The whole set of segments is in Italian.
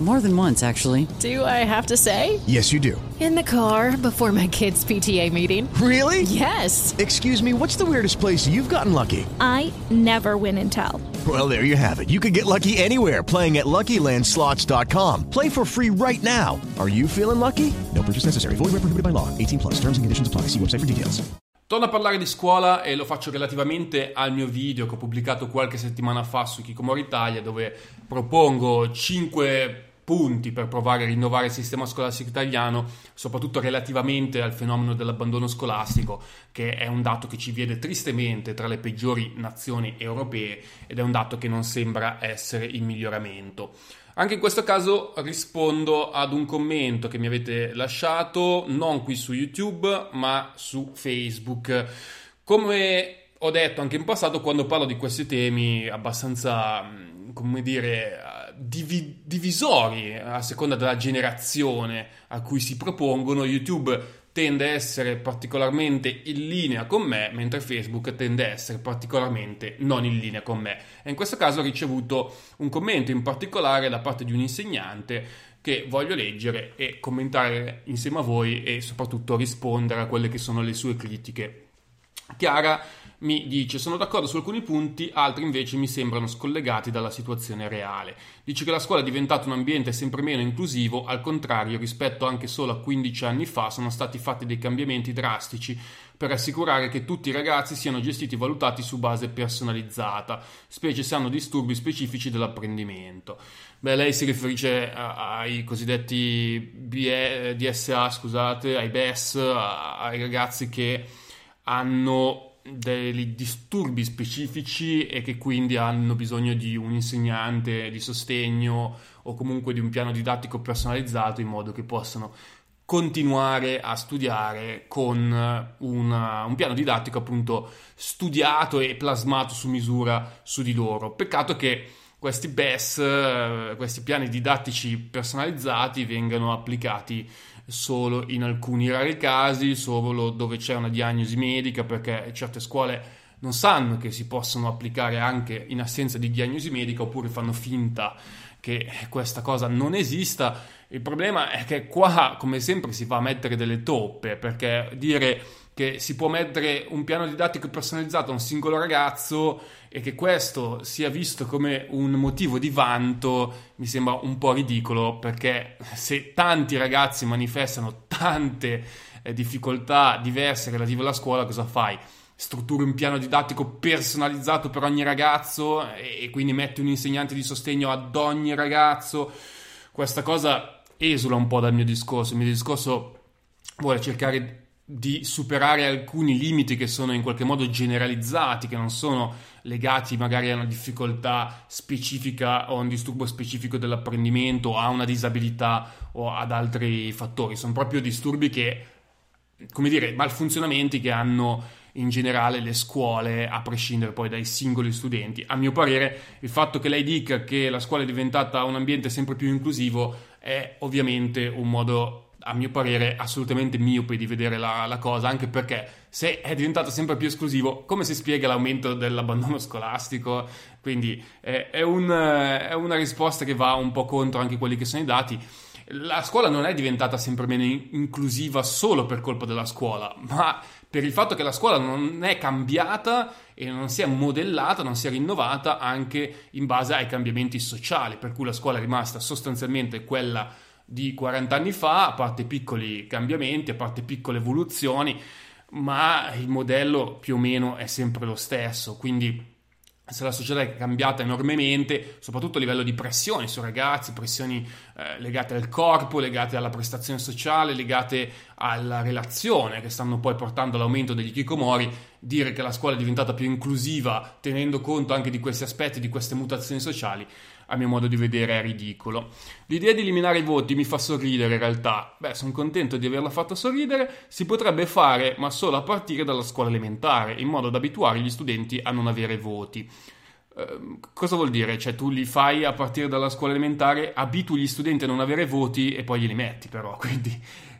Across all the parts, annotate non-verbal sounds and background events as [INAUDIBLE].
More than once, actually. Do I have to say? Yes, you do. In the car before my kids' PTA meeting. Really? Yes. Excuse me, what's the weirdest place you've gotten lucky? I never win and tell. Well, there you have it. You can get lucky anywhere playing at LuckyLandSlots.com. Play for free right now. Are you feeling lucky? No purchase necessary. Void where prohibited by law. 18 plus. Terms and conditions apply. See website for details. Torno a parlare di scuola e lo faccio relativamente al mio video che ho pubblicato qualche settimana fa su Kikomori Italia dove propongo 5 punti per provare a rinnovare il sistema scolastico italiano, soprattutto relativamente al fenomeno dell'abbandono scolastico, che è un dato che ci vede tristemente tra le peggiori nazioni europee ed è un dato che non sembra essere in miglioramento. Anche in questo caso rispondo ad un commento che mi avete lasciato non qui su YouTube ma su Facebook. Come ho detto anche in passato, quando parlo di questi temi abbastanza, come dire, divi- divisori a seconda della generazione a cui si propongono, YouTube tende a essere particolarmente in linea con me, mentre Facebook tende a essere particolarmente non in linea con me. E in questo caso ho ricevuto un commento in particolare da parte di un insegnante che voglio leggere e commentare insieme a voi e soprattutto rispondere a quelle che sono le sue critiche. Chiara mi dice sono d'accordo su alcuni punti, altri invece mi sembrano scollegati dalla situazione reale. Dice che la scuola è diventata un ambiente sempre meno inclusivo, al contrario rispetto anche solo a 15 anni fa sono stati fatti dei cambiamenti drastici per assicurare che tutti i ragazzi siano gestiti e valutati su base personalizzata, specie se hanno disturbi specifici dell'apprendimento. Beh, lei si riferisce ai cosiddetti BE, DSA, scusate, ai BES, ai ragazzi che hanno dei disturbi specifici e che quindi hanno bisogno di un insegnante di sostegno o comunque di un piano didattico personalizzato in modo che possano continuare a studiare con una, un piano didattico appunto studiato e plasmato su misura su di loro. Peccato che questi BES, questi piani didattici personalizzati vengano applicati solo in alcuni rari casi, solo dove c'è una diagnosi medica, perché certe scuole non sanno che si possono applicare anche in assenza di diagnosi medica oppure fanno finta che questa cosa non esista. Il problema è che qua, come sempre, si va a mettere delle toppe, perché dire che si può mettere un piano didattico personalizzato a un singolo ragazzo e che questo sia visto come un motivo di vanto mi sembra un po' ridicolo perché se tanti ragazzi manifestano tante eh, difficoltà diverse relative alla scuola, cosa fai? Strutturi un piano didattico personalizzato per ogni ragazzo e, e quindi metti un insegnante di sostegno ad ogni ragazzo. Questa cosa esula un po' dal mio discorso. Il mio discorso vuole cercare di superare alcuni limiti che sono in qualche modo generalizzati, che non sono legati magari a una difficoltà specifica o a un disturbo specifico dell'apprendimento, a una disabilità o ad altri fattori. Sono proprio disturbi che, come dire, malfunzionamenti che hanno in generale le scuole, a prescindere poi dai singoli studenti. A mio parere, il fatto che lei dica che la scuola è diventata un ambiente sempre più inclusivo è ovviamente un modo a mio parere, assolutamente miope di vedere la, la, cosa, anche perché se è diventato sempre più esclusivo, come si spiega l'aumento dell'abbandono scolastico? Quindi eh, è, un, è, una risposta che va un po' contro anche quelli che sono i dati. La scuola non è diventata sempre meno inclusiva solo per colpa della scuola, ma per il fatto che la scuola non è cambiata e non si è modellata, non si è rinnovata anche in base ai cambiamenti sociali, per cui la scuola è rimasta sostanzialmente quella di 40 anni fa, a parte piccoli cambiamenti, a parte piccole evoluzioni, ma il modello più o meno è sempre lo stesso, quindi se la società è cambiata enormemente, soprattutto a livello di pressioni sui ragazzi, pressioni eh, legate al corpo, legate alla prestazione sociale, legate alla relazione che stanno poi portando all'aumento degli kikomori, dire che la scuola è diventata più inclusiva tenendo conto anche di questi aspetti, di queste mutazioni sociali, a mio modo di vedere è ridicolo. L'idea di eliminare i voti mi fa sorridere in realtà. Beh, sono contento di averla fatta sorridere. Si potrebbe fare, ma solo a partire dalla scuola elementare, in modo da abituare gli studenti a non avere voti. Uh, cosa vuol dire? Cioè, tu li fai a partire dalla scuola elementare, abitui gli studenti a non avere voti e poi glieli metti, però. [LAUGHS] Quindi,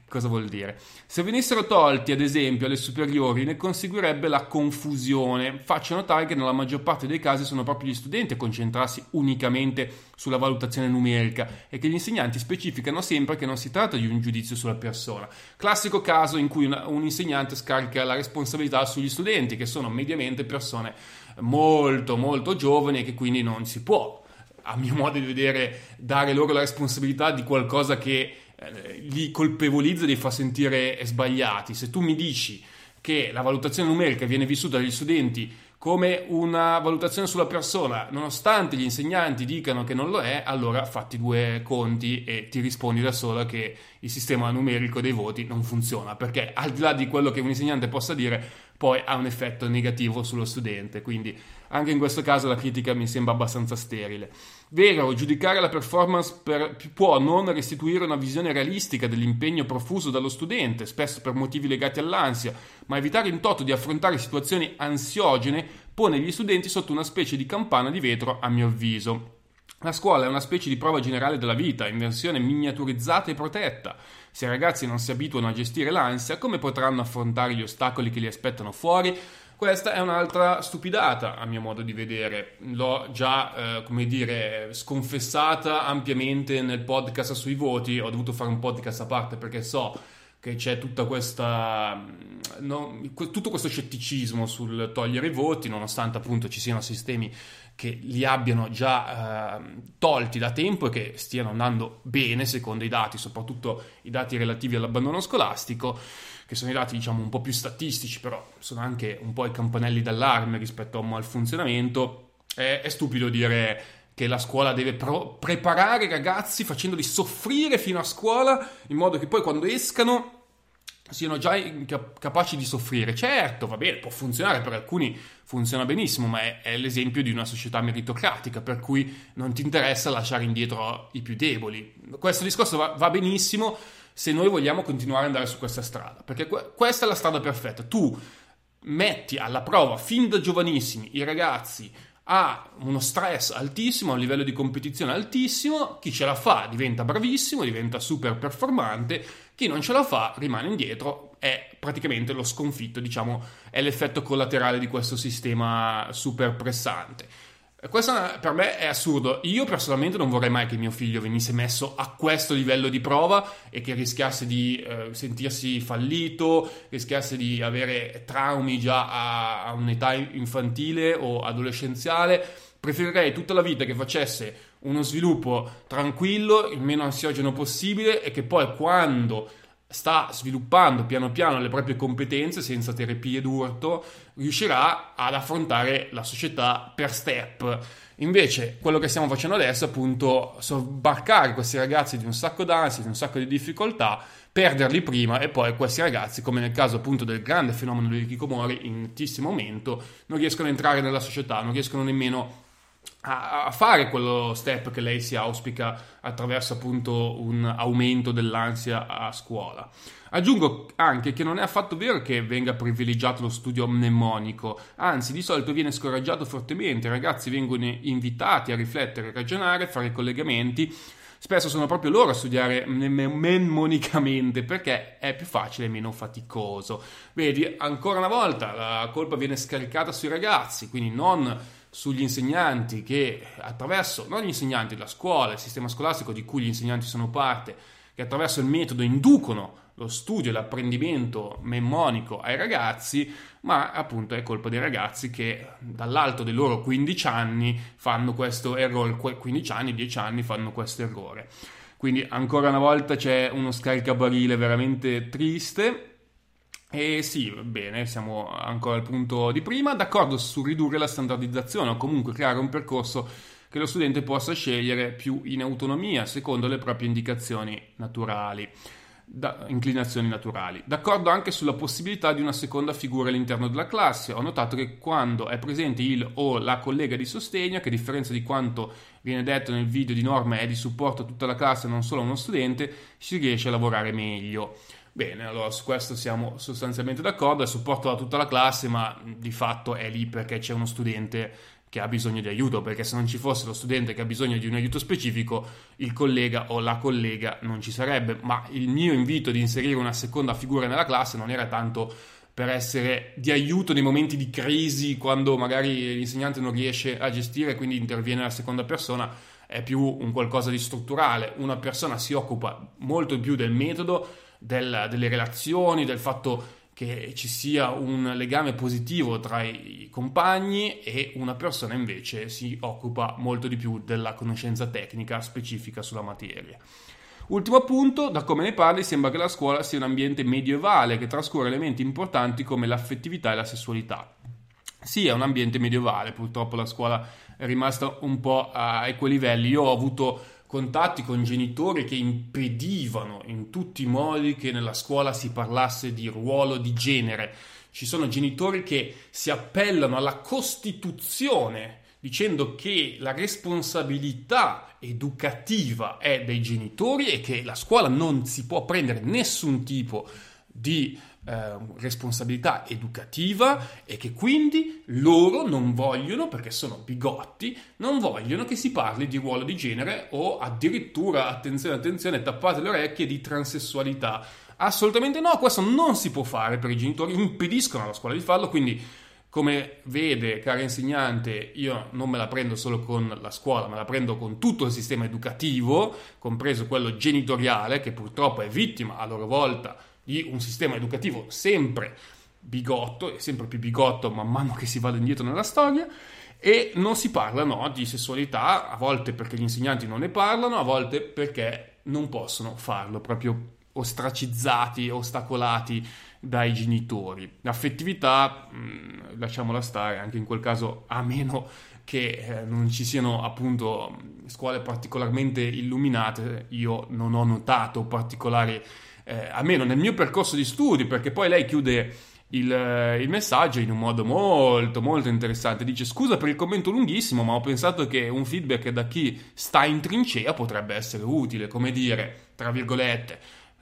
Cosa vuol dire? Se venissero tolti, ad esempio, alle superiori, ne conseguirebbe la confusione. Faccio notare che nella maggior parte dei casi sono proprio gli studenti a concentrarsi unicamente sulla valutazione numerica e che gli insegnanti specificano sempre che non si tratta di un giudizio sulla persona. Classico caso in cui una, un insegnante scarica la responsabilità sugli studenti, che sono mediamente persone molto, molto giovani e che quindi non si può, a mio modo di vedere, dare loro la responsabilità di qualcosa che eh, li colpevolizza li fa sentire sbagliati. Se tu mi dici che la valutazione numerica viene vissuta dagli studenti come una valutazione sulla persona, nonostante gli insegnanti dicano che non lo è, allora fatti due conti e ti rispondi da sola che il sistema numerico dei voti non funziona, perché al di là di quello che un insegnante possa dire, poi ha un effetto negativo sullo studente, quindi anche in questo caso la critica mi sembra abbastanza sterile. Vero, giudicare la performance per, può non restituire una visione realistica dell'impegno profuso dallo studente, spesso per motivi legati all'ansia, ma evitare in toto di affrontare situazioni ansiogene pone gli studenti sotto una specie di campana di vetro, a mio avviso. La scuola è una specie di prova generale della vita, in versione miniaturizzata e protetta. Se i ragazzi non si abituano a gestire l'ansia, come potranno affrontare gli ostacoli che li aspettano fuori? Questa è un'altra stupidata, a mio modo di vedere. L'ho già, eh, come dire, sconfessata ampiamente nel podcast sui voti. Ho dovuto fare un podcast a parte perché so che c'è tutta questa, no, tutto questo scetticismo sul togliere i voti, nonostante appunto ci siano sistemi che li abbiano già eh, tolti da tempo e che stiano andando bene secondo i dati, soprattutto i dati relativi all'abbandono scolastico che sono i dati diciamo un po' più statistici, però sono anche un po' i campanelli d'allarme rispetto al funzionamento, è, è stupido dire che la scuola deve pro- preparare i ragazzi facendoli soffrire fino a scuola in modo che poi quando escano siano già capaci di soffrire. Certo, va bene, può funzionare, per alcuni funziona benissimo, ma è, è, l'esempio di una società meritocratica, per cui non ti interessa lasciare indietro i più deboli. Questo discorso va, va benissimo, se noi vogliamo continuare ad andare su questa strada, perché que- questa è la strada perfetta. Tu metti alla prova fin da giovanissimi i ragazzi a uno stress altissimo, a un livello di competizione altissimo, chi ce la fa diventa bravissimo, diventa super performante, chi non ce la fa rimane indietro, è praticamente lo sconfitto, diciamo, è l'effetto collaterale di questo sistema super pressante. Questo per me è assurdo. Io personalmente non vorrei mai che mio figlio venisse messo a questo livello di prova e che rischiasse di eh, sentirsi fallito, rischiasse di avere traumi già a, a un'età infantile o adolescenziale. Preferirei tutta la vita che facesse uno sviluppo tranquillo, il meno ansiogeno possibile e che poi quando sta sviluppando piano piano le proprie competenze senza terapie d'urto, riuscirà ad affrontare la società per step. Invece, quello che stiamo facendo adesso è appunto sobbarcare questi ragazzi di un sacco d'ansia, di un sacco di difficoltà, perderli prima e poi questi ragazzi, come nel caso appunto del grande fenomeno di Kikomori, in altissimo aumento, non riescono a entrare nella società, non riescono nemmeno a, fare quello step che lei si auspica attraverso appunto un aumento dell'ansia a scuola. Aggiungo anche che non è affatto vero che venga privilegiato lo studio mnemonico, anzi di solito viene scoraggiato fortemente, i ragazzi vengono invitati a riflettere, a ragionare, a fare collegamenti, spesso sono proprio loro a studiare mnemonicamente perché è più facile e meno faticoso. Vedi, ancora una volta la colpa viene scaricata sui ragazzi, quindi non sugli insegnanti che attraverso, non gli insegnanti, la scuola, il sistema scolastico di cui gli insegnanti sono parte, che attraverso il metodo inducono lo studio e l'apprendimento mnemonico ai ragazzi, ma appunto è colpa dei ragazzi che dall'alto dei loro 15 anni fanno questo errore, 15 anni, 10 anni fanno questo errore. Quindi ancora una volta c'è uno scaricabarile veramente triste e sì, bene, siamo ancora al punto di prima, d'accordo su ridurre la standardizzazione o comunque creare un percorso che lo studente possa scegliere più in autonomia secondo le proprie indicazioni naturali, da, inclinazioni naturali. D'accordo anche sulla possibilità di una seconda figura all'interno della classe. Ho notato che quando è presente il o la collega di sostegno, che a differenza di quanto viene detto nel video di norma è di supporto a tutta la classe, non solo a uno studente, si riesce a lavorare meglio. Bene, allora su questo siamo sostanzialmente d'accordo, è supporto da tutta la classe, ma di fatto è lì perché c'è uno studente che ha bisogno di aiuto, perché se non ci fosse lo studente che ha bisogno di un aiuto specifico, il collega o la collega non ci sarebbe. Ma il mio invito di inserire una seconda figura nella classe non era tanto per essere di aiuto nei momenti di crisi, quando magari l'insegnante non riesce a gestire, quindi interviene la seconda persona, è più un qualcosa di strutturale. Una persona si occupa molto più del metodo, del, delle relazioni, del fatto che ci sia un legame positivo tra i compagni e una persona invece si occupa molto di più della conoscenza tecnica specifica sulla materia. Ultimo punto, da come ne parli sembra che la scuola sia un ambiente medievale che trascorre elementi importanti come l'affettività e la sessualità. Sì, è un ambiente medievale, purtroppo la scuola è rimasta un po' ai quei livelli. Io ho avuto contatti con genitori che impedivano in tutti i modi che nella scuola si parlasse di ruolo di genere. Ci sono genitori che si appellano alla Costituzione dicendo che la responsabilità educativa è dei genitori e che la scuola non si può prendere nessun tipo di eh, responsabilità educativa e che quindi loro non vogliono, perché sono bigotti, non vogliono che si parli di ruolo di genere o addirittura, attenzione, attenzione, tappate le orecchie, di transessualità. Assolutamente no, questo non si può fare per i genitori, impediscono alla scuola di farlo, quindi come vede, cara insegnante, io non me la prendo solo con la scuola, me la prendo con tutto il sistema educativo, compreso quello genitoriale, che purtroppo è vittima a loro volta di un sistema educativo sempre bigotto e sempre più bigotto man mano che si va indietro nella storia e non si parla no, di sessualità, a volte perché gli insegnanti non ne parlano, a volte perché non possono farlo, proprio ostracizzati, ostacolati dai genitori. L'affettività, mh, mm, lasciamola stare, anche in quel caso a meno che eh, non ci siano appunto scuole particolarmente illuminate, io non ho notato particolari eh, almeno nel mio percorso di studi, perché poi lei chiude il, eh, il, messaggio in un modo molto molto interessante. Dice scusa per il commento lunghissimo, ma ho pensato che un feedback da chi sta in trincea potrebbe essere utile, come dire, tra virgolette,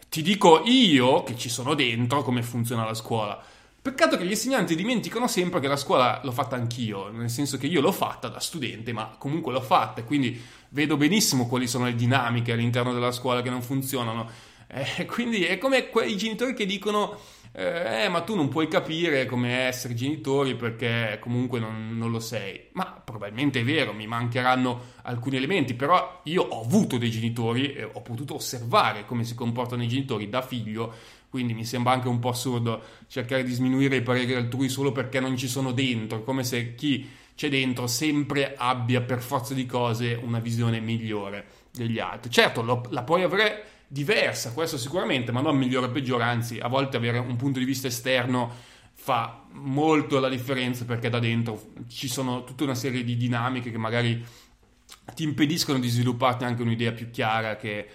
ti dico io che ci sono dentro come funziona la scuola. Peccato che gli insegnanti dimenticano sempre che la scuola l'ho fatta anch'io, nel senso che io l'ho fatta da studente, ma comunque l'ho fatta, quindi vedo benissimo quali sono le dinamiche all'interno della scuola che non funzionano eh, [LAUGHS] quindi è come quei genitori che dicono eh, eh, ma tu non puoi capire come essere genitori perché comunque non, non, lo sei. Ma probabilmente è vero, mi mancheranno alcuni elementi, però io ho avuto dei genitori e ho potuto osservare come si comportano i genitori da figlio, quindi mi sembra anche un po' assurdo cercare di sminuire i pareri altrui solo perché non ci sono dentro, come se chi c'è dentro sempre abbia per forza di cose una visione migliore degli altri. Certo, lo, la puoi avere diversa, questo sicuramente, ma non migliore o peggiore, anzi a volte avere un punto di vista esterno fa molto la differenza perché da dentro ci sono tutta una serie di dinamiche che magari ti impediscono di svilupparti anche un'idea più chiara che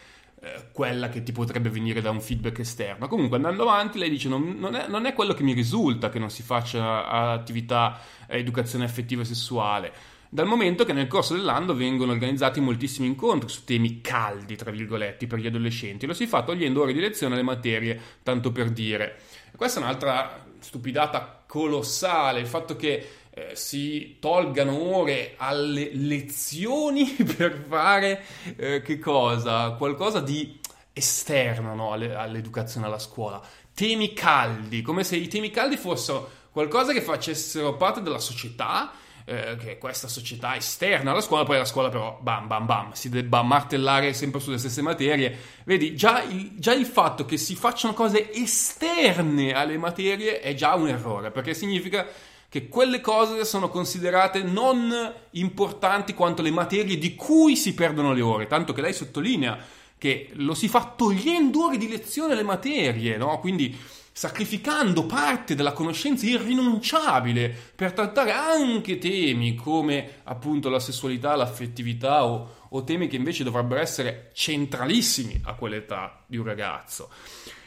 eh, quella che ti potrebbe venire da un feedback esterno. Comunque andando avanti lei dice non, non, è, non è quello che mi risulta che non si faccia attività educazione affettiva e sessuale dal momento che nel corso dell'anno vengono organizzati moltissimi incontri su temi caldi, tra virgolette, per gli adolescenti. Lo si fa togliendo ore di lezione alle materie, tanto per dire. Questa è un'altra stupidata colossale, il fatto che eh, si tolgano ore alle lezioni [LAUGHS] per fare eh, che cosa? Qualcosa di esterno no? Alle, all'educazione alla scuola. Temi caldi, come se i temi caldi fossero qualcosa che facessero parte della società eh, che questa società esterna alla scuola, poi la scuola però bam bam bam, si debba martellare sempre sulle stesse materie. Vedi, già il, già il fatto che si facciano cose esterne alle materie è già un errore, perché significa che quelle cose sono considerate non importanti quanto le materie di cui si perdono le ore, tanto che lei sottolinea che lo si fa togliendo ore di lezione alle materie, no? Quindi sacrificando parte della conoscenza irrinunciabile per trattare anche temi come appunto la sessualità, l'affettività o, o temi che invece dovrebbero essere centralissimi a quell'età di un ragazzo.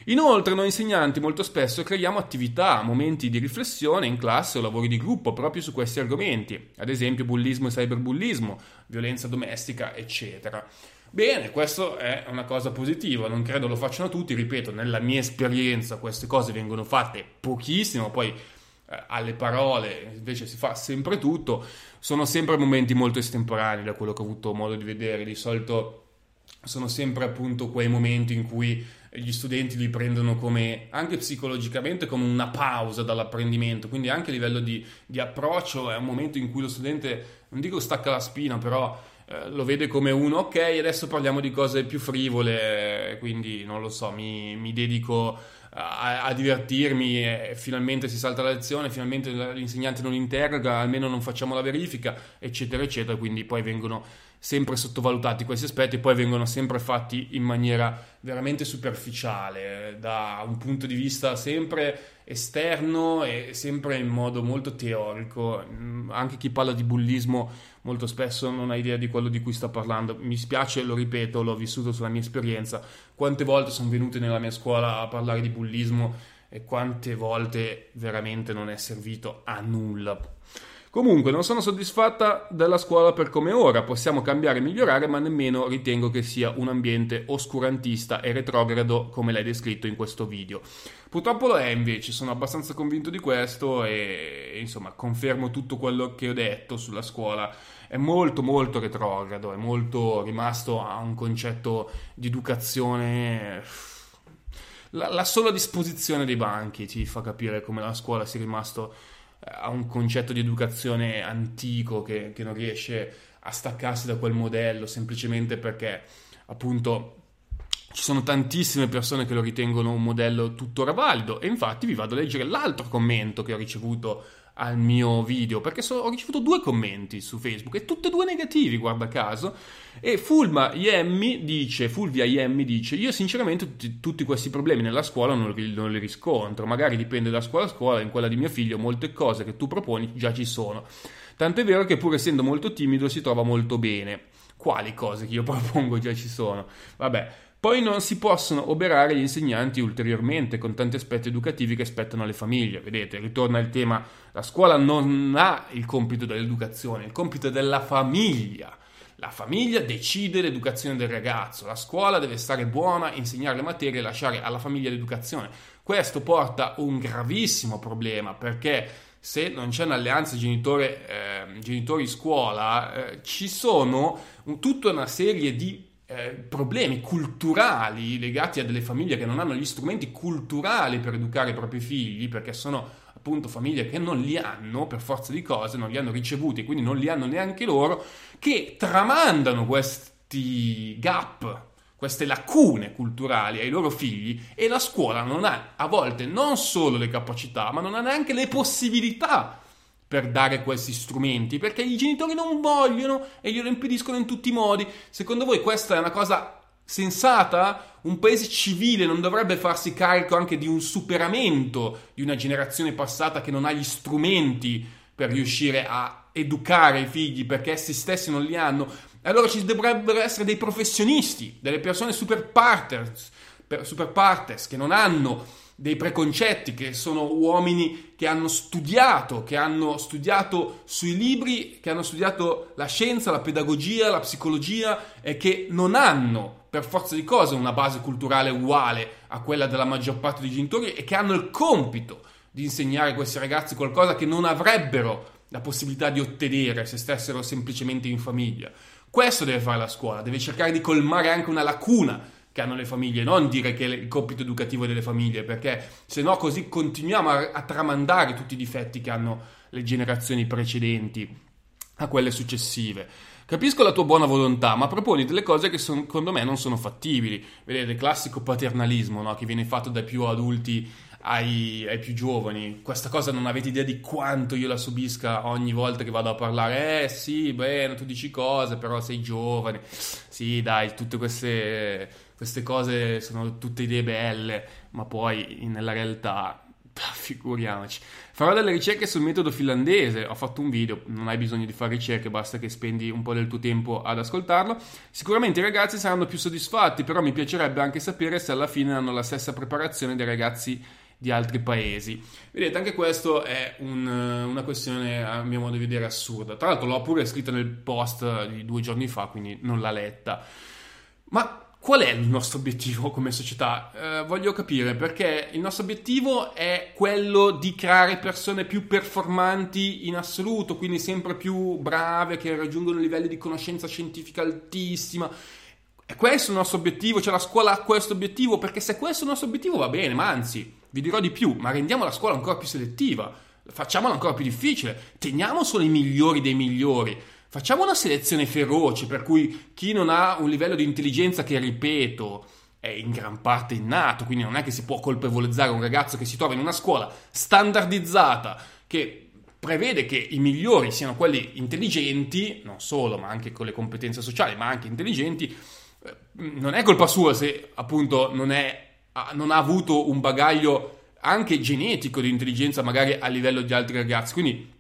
Inoltre noi insegnanti molto spesso creiamo attività, momenti di riflessione in classe o lavori di gruppo proprio su questi argomenti, ad esempio bullismo e cyberbullismo, violenza domestica, eccetera. Bene, questo è una cosa positiva, non credo lo facciano tutti, ripeto, nella mia esperienza queste cose vengono fatte pochissimo, poi eh, alle parole, invece si fa sempre tutto, sono sempre momenti molto estemporanei da quello che ho avuto modo di vedere, di solito sono sempre appunto quei momenti in cui gli studenti li prendono come anche psicologicamente come una pausa dall'apprendimento, quindi anche a livello di, di approccio è un momento in cui lo studente, non dico stacca la spina, però eh, lo vede come uno, ok, adesso parliamo di cose più frivole, quindi non lo so, mi, mi dedico a, a, divertirmi finalmente si salta la lezione, finalmente l'insegnante non interroga, almeno non facciamo la verifica, eccetera, eccetera, quindi poi vengono sempre sottovalutati questi aspetti e poi vengono sempre fatti in maniera veramente superficiale, da un punto di vista sempre esterno e sempre in modo molto teorico. Mm, anche chi parla di bullismo molto spesso non ha idea di quello di cui sta parlando. Mi spiace, lo ripeto, l'ho vissuto sulla mia esperienza. Quante volte sono venute nella mia scuola a parlare di bullismo e quante volte veramente non è servito a nulla. Comunque non sono soddisfatta della scuola per come ora, possiamo cambiare e migliorare, ma nemmeno ritengo che sia un ambiente oscurantista e retrogrado come l'hai descritto in questo video. Purtroppo lo è invece, sono abbastanza convinto di questo e insomma confermo tutto quello che ho detto sulla scuola. È molto molto retrogrado, è molto rimasto a un concetto di educazione la, la, sola disposizione dei banchi ti fa capire come la scuola sia rimasto ha un concetto di educazione antico che, che non riesce a staccarsi da quel modello semplicemente perché appunto ci sono tantissime persone che lo ritengono un modello tuttora valido e infatti vi vado a leggere l'altro commento che ho ricevuto al mio video perché so, ho ricevuto due commenti su Facebook e tutti e due negativi, guarda caso. E Fulma Iemmi dice, Fulvia Iemmi dice: Io sinceramente tutti, tutti questi problemi nella scuola non li, non li, riscontro. Magari dipende da scuola a scuola, in quella di mio figlio molte cose che tu proponi già ci sono. Tanto è vero che pur essendo molto timido si trova molto bene. Quali cose che io [LAUGHS] propongo già ci sono? Vabbè, poi non si possono oberare gli insegnanti ulteriormente con tanti aspetti educativi che spettano alle famiglie. Vedete, ritorna il tema, la scuola non ha il compito dell'educazione, il compito è della famiglia. La famiglia decide l'educazione del ragazzo, la scuola deve stare buona, insegnare le materie e lasciare alla famiglia l'educazione. Questo porta un gravissimo problema perché se non c'è un'alleanza genitore, eh, genitori-scuola, eh, ci sono un, tutta una serie di eh, problemi culturali legati a delle famiglie che non hanno gli strumenti culturali per educare i propri figli, perché sono appunto famiglie che non li hanno per forza di cose, non li hanno ricevuti quindi non li hanno neanche loro, che tramandano questi gap, queste lacune culturali ai loro figli e la scuola non ha a volte non solo le capacità, ma non ha neanche le possibilità per dare questi strumenti, perché i genitori non vogliono e glielo impediscono in tutti i modi. Secondo voi questa è una cosa sensata? Un paese civile non dovrebbe farsi carico anche di un superamento di una generazione passata che non ha gli strumenti per riuscire a educare i figli perché essi stessi non li hanno? Allora ci dovrebbero essere dei professionisti, delle persone super partners, super partes che non hanno dei preconcetti, che sono uomini che hanno studiato, che hanno studiato sui libri, che hanno studiato la scienza, la pedagogia, la psicologia e che non hanno per forza di cose una base culturale uguale a quella della maggior parte dei genitori e che hanno il compito di insegnare a questi ragazzi qualcosa che non avrebbero la possibilità di ottenere se stessero semplicemente in famiglia. Questo deve fare la scuola, deve cercare di colmare anche una lacuna che hanno le famiglie, non dire che è il compito educativo delle famiglie, perché se no così continuiamo a, a tramandare tutti i difetti che hanno le generazioni precedenti a quelle successive. Capisco la tua buona volontà, ma proponi delle cose che secondo me non sono fattibili. Vedete, classico paternalismo no? che viene fatto dai più adulti ai, ai, più giovani. Questa cosa non avete idea di quanto io la subisca ogni volta che vado a parlare. Eh sì, bene, tu dici cose, però sei giovane. Sì, dai, tutte queste queste cose sono tutte idee belle, ma poi nella realtà [LAUGHS] figuriamoci. Farò delle ricerche sul metodo finlandese, ho fatto un video, non hai bisogno di fare ricerche, basta che spendi un po' del tuo tempo ad ascoltarlo. Sicuramente i ragazzi saranno più soddisfatti, però mi piacerebbe anche sapere se alla fine hanno la stessa preparazione dei ragazzi di altri paesi. Vedete, anche questo è un, una questione, a mio modo di vedere, assurda. Tra l'altro l'ho pure scritta nel post di due giorni fa, quindi non l'ha letta. Ma Qual è il nostro obiettivo come società? Eh, voglio capire perché il nostro obiettivo è quello di creare persone più performanti in assoluto, quindi sempre più brave, che raggiungono livelli di conoscenza scientifica altissima. È questo il nostro obiettivo? Cioè la scuola ha questo obiettivo? Perché se questo è il nostro obiettivo va bene, ma anzi, vi dirò di più, ma rendiamo la scuola ancora più selettiva, facciamola ancora più difficile, teniamo solo i migliori dei migliori Facciamo una selezione feroce per cui chi non ha un livello di intelligenza che, ripeto, è in gran parte innato, quindi non è che si può colpevolizzare un ragazzo che si trova in una scuola standardizzata che prevede che i migliori siano quelli intelligenti, non solo, ma anche con le competenze sociali, ma anche intelligenti, eh, non è colpa sua se appunto non, è, non ha avuto un bagaglio anche genetico di intelligenza magari a livello di altri ragazzi. Quindi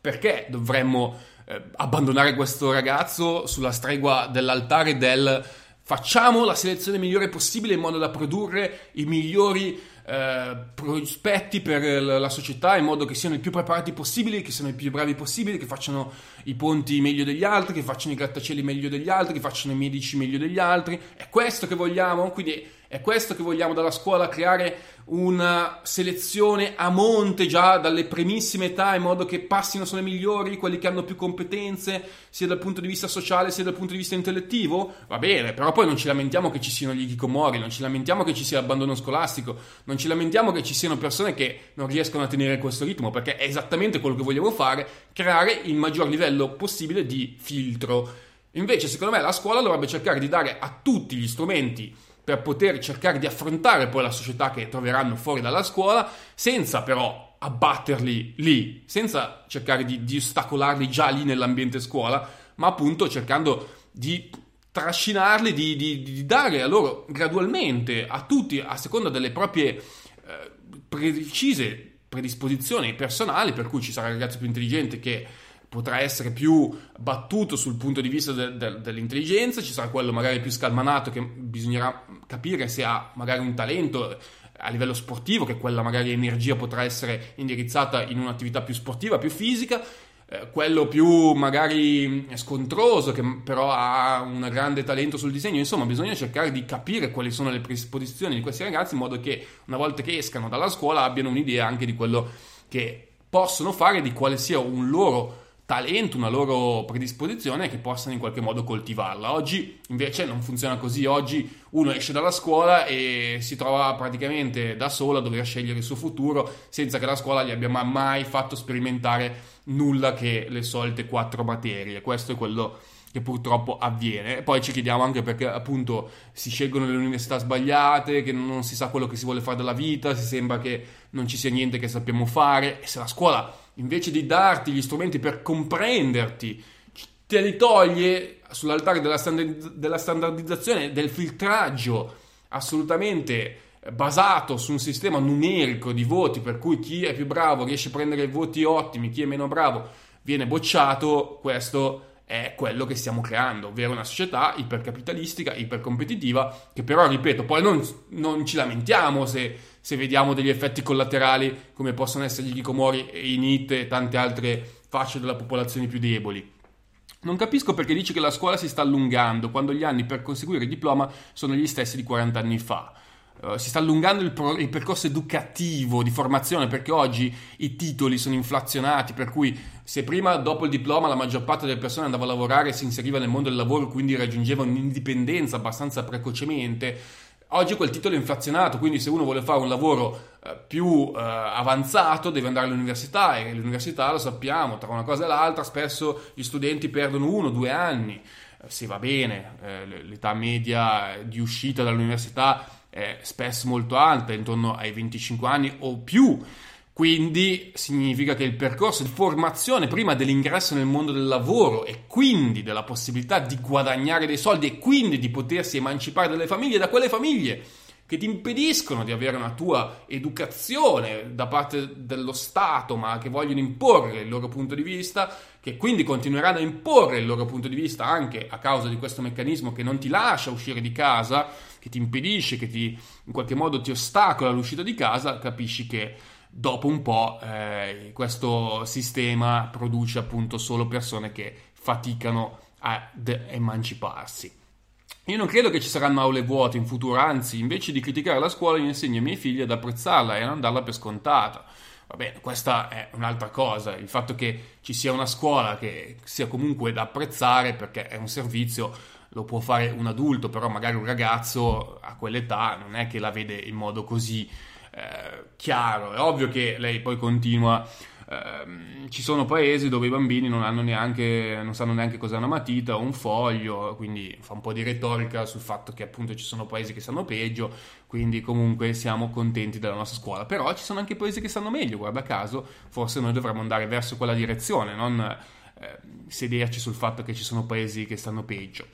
perché dovremmo eh, abbandonare questo ragazzo sulla stregua dell'altare del facciamo la selezione migliore possibile in modo da produrre i migliori eh, prospetti per la società in modo che siano i più preparati possibili, che siano i più bravi possibili, che facciano i ponti meglio degli altri, che facciano i grattacieli meglio degli altri, che facciano i medici meglio degli altri. È questo che vogliamo, quindi è questo che vogliamo dalla scuola, creare una selezione a monte già dalle primissime età in modo che passino solo i migliori, quelli che hanno più competenze, sia dal punto di vista sociale sia dal punto di vista intellettivo? Va bene, però poi non ci lamentiamo che ci siano gli chicomori, non ci lamentiamo che ci sia l'abbandono scolastico, non ci lamentiamo che ci siano persone che non riescono a tenere questo ritmo, perché è esattamente quello che vogliamo fare, creare il maggior livello possibile di filtro. Invece, secondo me, la scuola dovrebbe cercare di dare a tutti gli strumenti per poter cercare di affrontare poi la società che troveranno fuori dalla scuola, senza però abbatterli lì, senza cercare di, di ostacolarli già lì nell'ambiente scuola, ma appunto cercando di trascinarli, di, di, di, dare a loro gradualmente a tutti, a seconda delle proprie eh, precise predisposizioni personali, per cui ci sarà il ragazzo più intelligente che potrà essere più battuto sul punto di vista de- de- dell'intelligenza, ci sarà quello magari più scalmanato che bisognerà capire se ha magari un talento a livello sportivo, che quella magari energia potrà essere indirizzata in un'attività più sportiva, più fisica, eh, quello più magari scontroso che però ha un grande talento sul disegno, insomma bisogna cercare di capire quali sono le predisposizioni di questi ragazzi in modo che una volta che escano dalla scuola abbiano un'idea anche di quello che possono fare, di quale sia un loro talento, una loro predisposizione che possano in qualche modo coltivarla. Oggi invece non funziona così, oggi uno esce dalla scuola e si trova praticamente da solo a dover scegliere il suo futuro senza che la scuola gli abbia mai fatto sperimentare nulla che le solite quattro materie. Questo è quello che purtroppo avviene. E poi ci chiediamo anche perché appunto si scelgono le università sbagliate, che non si sa quello che si vuole fare della vita, si sembra che non ci sia niente che sappiamo fare e se la scuola invece di darti gli strumenti per comprenderti, te li toglie sull'altare della, standard, della standardizzazione, del filtraggio assolutamente basato su un sistema numerico di voti per cui chi è più bravo riesce a prendere voti ottimi, chi è meno bravo viene bocciato, questo è quello che stiamo creando, ovvero una società ipercapitalistica, ipercompetitiva, che però, ripeto, poi non, non ci lamentiamo se, se, vediamo degli effetti collaterali come possono essere gli chicomori e i NIT e tante altre fasce della popolazione più deboli. Non capisco perché dici che la scuola si sta allungando quando gli anni per conseguire il diploma sono gli stessi di 40 anni fa. Uh, si sta allungando il, pro- il, percorso educativo di formazione perché oggi i titoli sono inflazionati, per cui se prima dopo il diploma la maggior parte delle persone andava a lavorare e si inseriva nel mondo del lavoro, quindi raggiungeva un'indipendenza abbastanza precocemente, oggi quel titolo è inflazionato, quindi se uno vuole fare un lavoro uh, più uh, avanzato deve andare all'università e l'università lo sappiamo, tra una cosa e l'altra spesso gli studenti perdono uno o due anni, se va bene, l'età media di uscita dall'università è spesso molto alta, intorno ai 25 anni o più. Quindi significa che il percorso di formazione prima dell'ingresso nel mondo del lavoro e quindi della possibilità di guadagnare dei soldi e quindi di potersi emancipare dalle famiglie, da quelle famiglie che ti impediscono di avere una tua educazione da parte dello Stato, ma che vogliono imporre il loro punto di vista, che quindi continueranno a imporre il loro punto di vista anche a causa di questo meccanismo che non ti lascia uscire di casa, che ti impedisce, che ti, in qualche modo ti ostacola l'uscita di casa, capisci che dopo un po' eh, questo sistema produce appunto solo persone che faticano ad emanciparsi. Io non credo che ci saranno aule vuote in futuro, anzi, invece di criticare la scuola, io insegno ai miei figli ad apprezzarla e a non darla per scontata. Va bene, questa è un'altra cosa, il fatto che ci sia una scuola che sia comunque da apprezzare perché è un servizio lo può fare un adulto, però magari un ragazzo a quell'età non è che la vede in modo così eh, chiaro. È ovvio che lei poi continua Ehm, ci sono paesi dove i bambini non, neanche, non sanno neanche cos'è una matita o un foglio, quindi fa un po' di retorica sul fatto che appunto ci sono paesi che sanno peggio, quindi comunque siamo contenti della nostra scuola. Però ci sono anche paesi che sanno meglio, guarda caso, forse noi dovremmo andare verso quella direzione, non eh, sederci sul fatto che ci sono paesi che stanno peggio.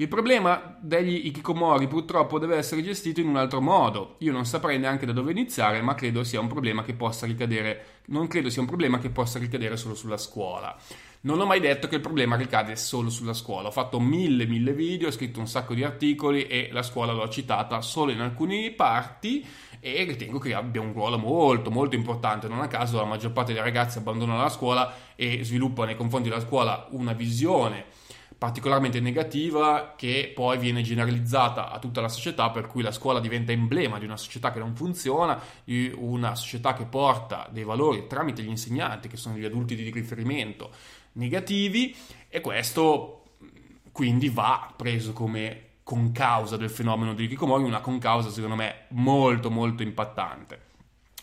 Il problema degli Ikikomori purtroppo deve essere gestito in un altro modo. Io non saprei neanche da dove iniziare, ma credo sia un problema che possa ricadere, non credo sia un problema che possa ricadere solo sulla scuola. Non ho mai detto che il problema ricade solo sulla scuola. Ho fatto mille, mille video, ho scritto un sacco di articoli e la scuola l'ho citata solo in alcune parti e ritengo che abbia un ruolo molto, molto importante. Non a caso la maggior parte dei ragazzi abbandonano la scuola e sviluppa nei confronti della scuola una visione particolarmente negativa che poi viene generalizzata a tutta la società, per cui la scuola diventa emblema di una società che non funziona, di una società che porta dei valori tramite gli insegnanti, che sono gli adulti di riferimento, negativi, e questo quindi va preso come concausa del fenomeno di Kikomori, una concausa secondo me molto molto impattante.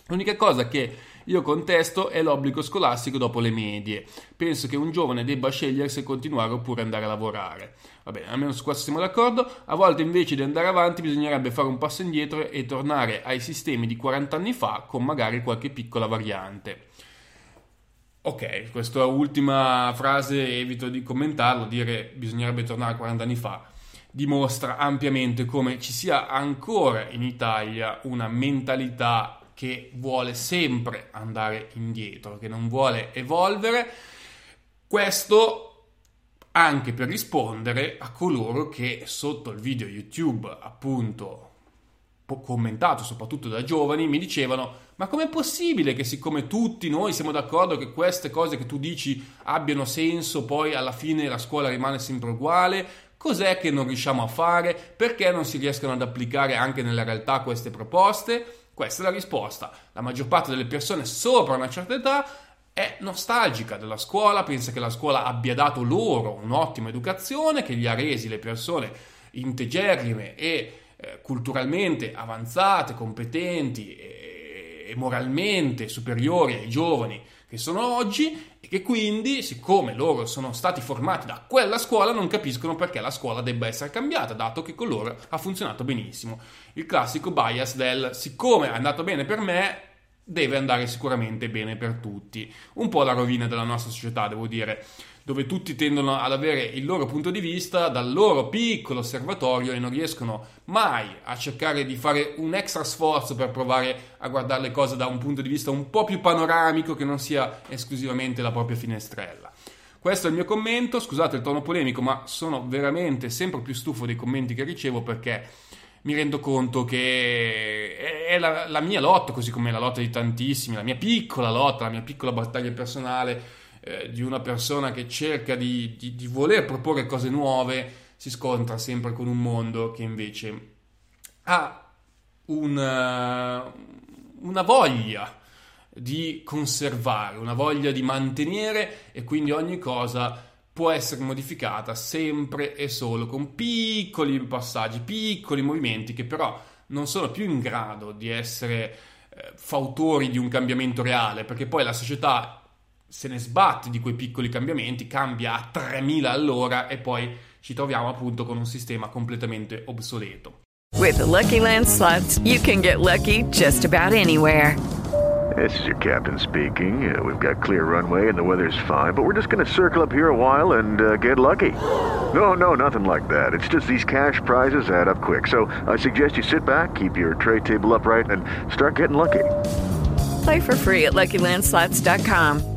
L'unica cosa che io contesto è l'obbligo scolastico dopo le medie. Penso che un giovane debba scegliere se continuare oppure andare a lavorare. Va bene, almeno su questo siamo d'accordo. A volte invece di andare avanti bisognerebbe fare un passo indietro e tornare ai sistemi di 40 anni fa con magari qualche piccola variante. Ok, questa ultima frase evito di commentarlo, dire bisognerebbe tornare a 40 anni fa dimostra ampiamente come ci sia ancora in Italia una mentalità che vuole sempre andare indietro, che non vuole evolvere. Questo anche per rispondere a coloro che sotto il video YouTube, appunto, commentato soprattutto da giovani, mi dicevano ma com'è possibile che siccome tutti noi siamo d'accordo che queste cose che tu dici abbiano senso, poi alla fine la scuola rimane sempre uguale? Cos'è che non riusciamo a fare? Perché non si riescono ad applicare anche nella realtà queste proposte? Questa è la risposta. La maggior parte delle persone sopra una certa età è nostalgica della scuola, pensa che la scuola abbia dato loro un'ottima educazione, che gli ha resi le persone integerrime e eh, culturalmente avanzate, competenti e, e moralmente superiori ai giovani che sono oggi e che quindi, siccome loro sono stati formati da quella scuola, non capiscono perché la scuola debba essere cambiata, dato che con loro ha funzionato benissimo. Il classico bias del siccome è andato bene per me, deve andare sicuramente bene per tutti. Un po' la rovina della nostra società, devo dire dove tutti tendono ad avere il loro punto di vista dal loro piccolo osservatorio e non riescono mai a cercare di fare un extra sforzo per provare a guardare le cose da un punto di vista un po' più panoramico che non sia esclusivamente la propria finestrella. Questo è il mio commento, scusate il tono polemico, ma sono veramente sempre più stufo dei commenti che ricevo perché mi rendo conto che è la, la mia lotta, così come la lotta di tantissimi, la mia piccola lotta, la mia piccola battaglia personale eh, di una persona che cerca di, di, di, voler proporre cose nuove si scontra sempre con un mondo che invece ha una, eh, una voglia di conservare, una voglia di mantenere e quindi ogni cosa può essere modificata sempre e solo con piccoli passaggi, piccoli movimenti che però non sono più in grado di essere eh, fautori di un cambiamento reale, perché poi la società se ne sbatte di quei piccoli cambiamenti, cambia a 3000 all'ora e poi ci troviamo appunto con un sistema completamente obsoleto. With the Lucky Land slots, you can get lucky just about anywhere. This is your captain speaking. Uh, we've got clear runway and the weather's fine, but we're just going to circle up here a while and uh, get lucky. No, no, nothing like that. It's just these cash prizes add up quick. So I suggest you sit back, keep your tray table upright, and start getting lucky. Play for free at LuckyLandSlots.com.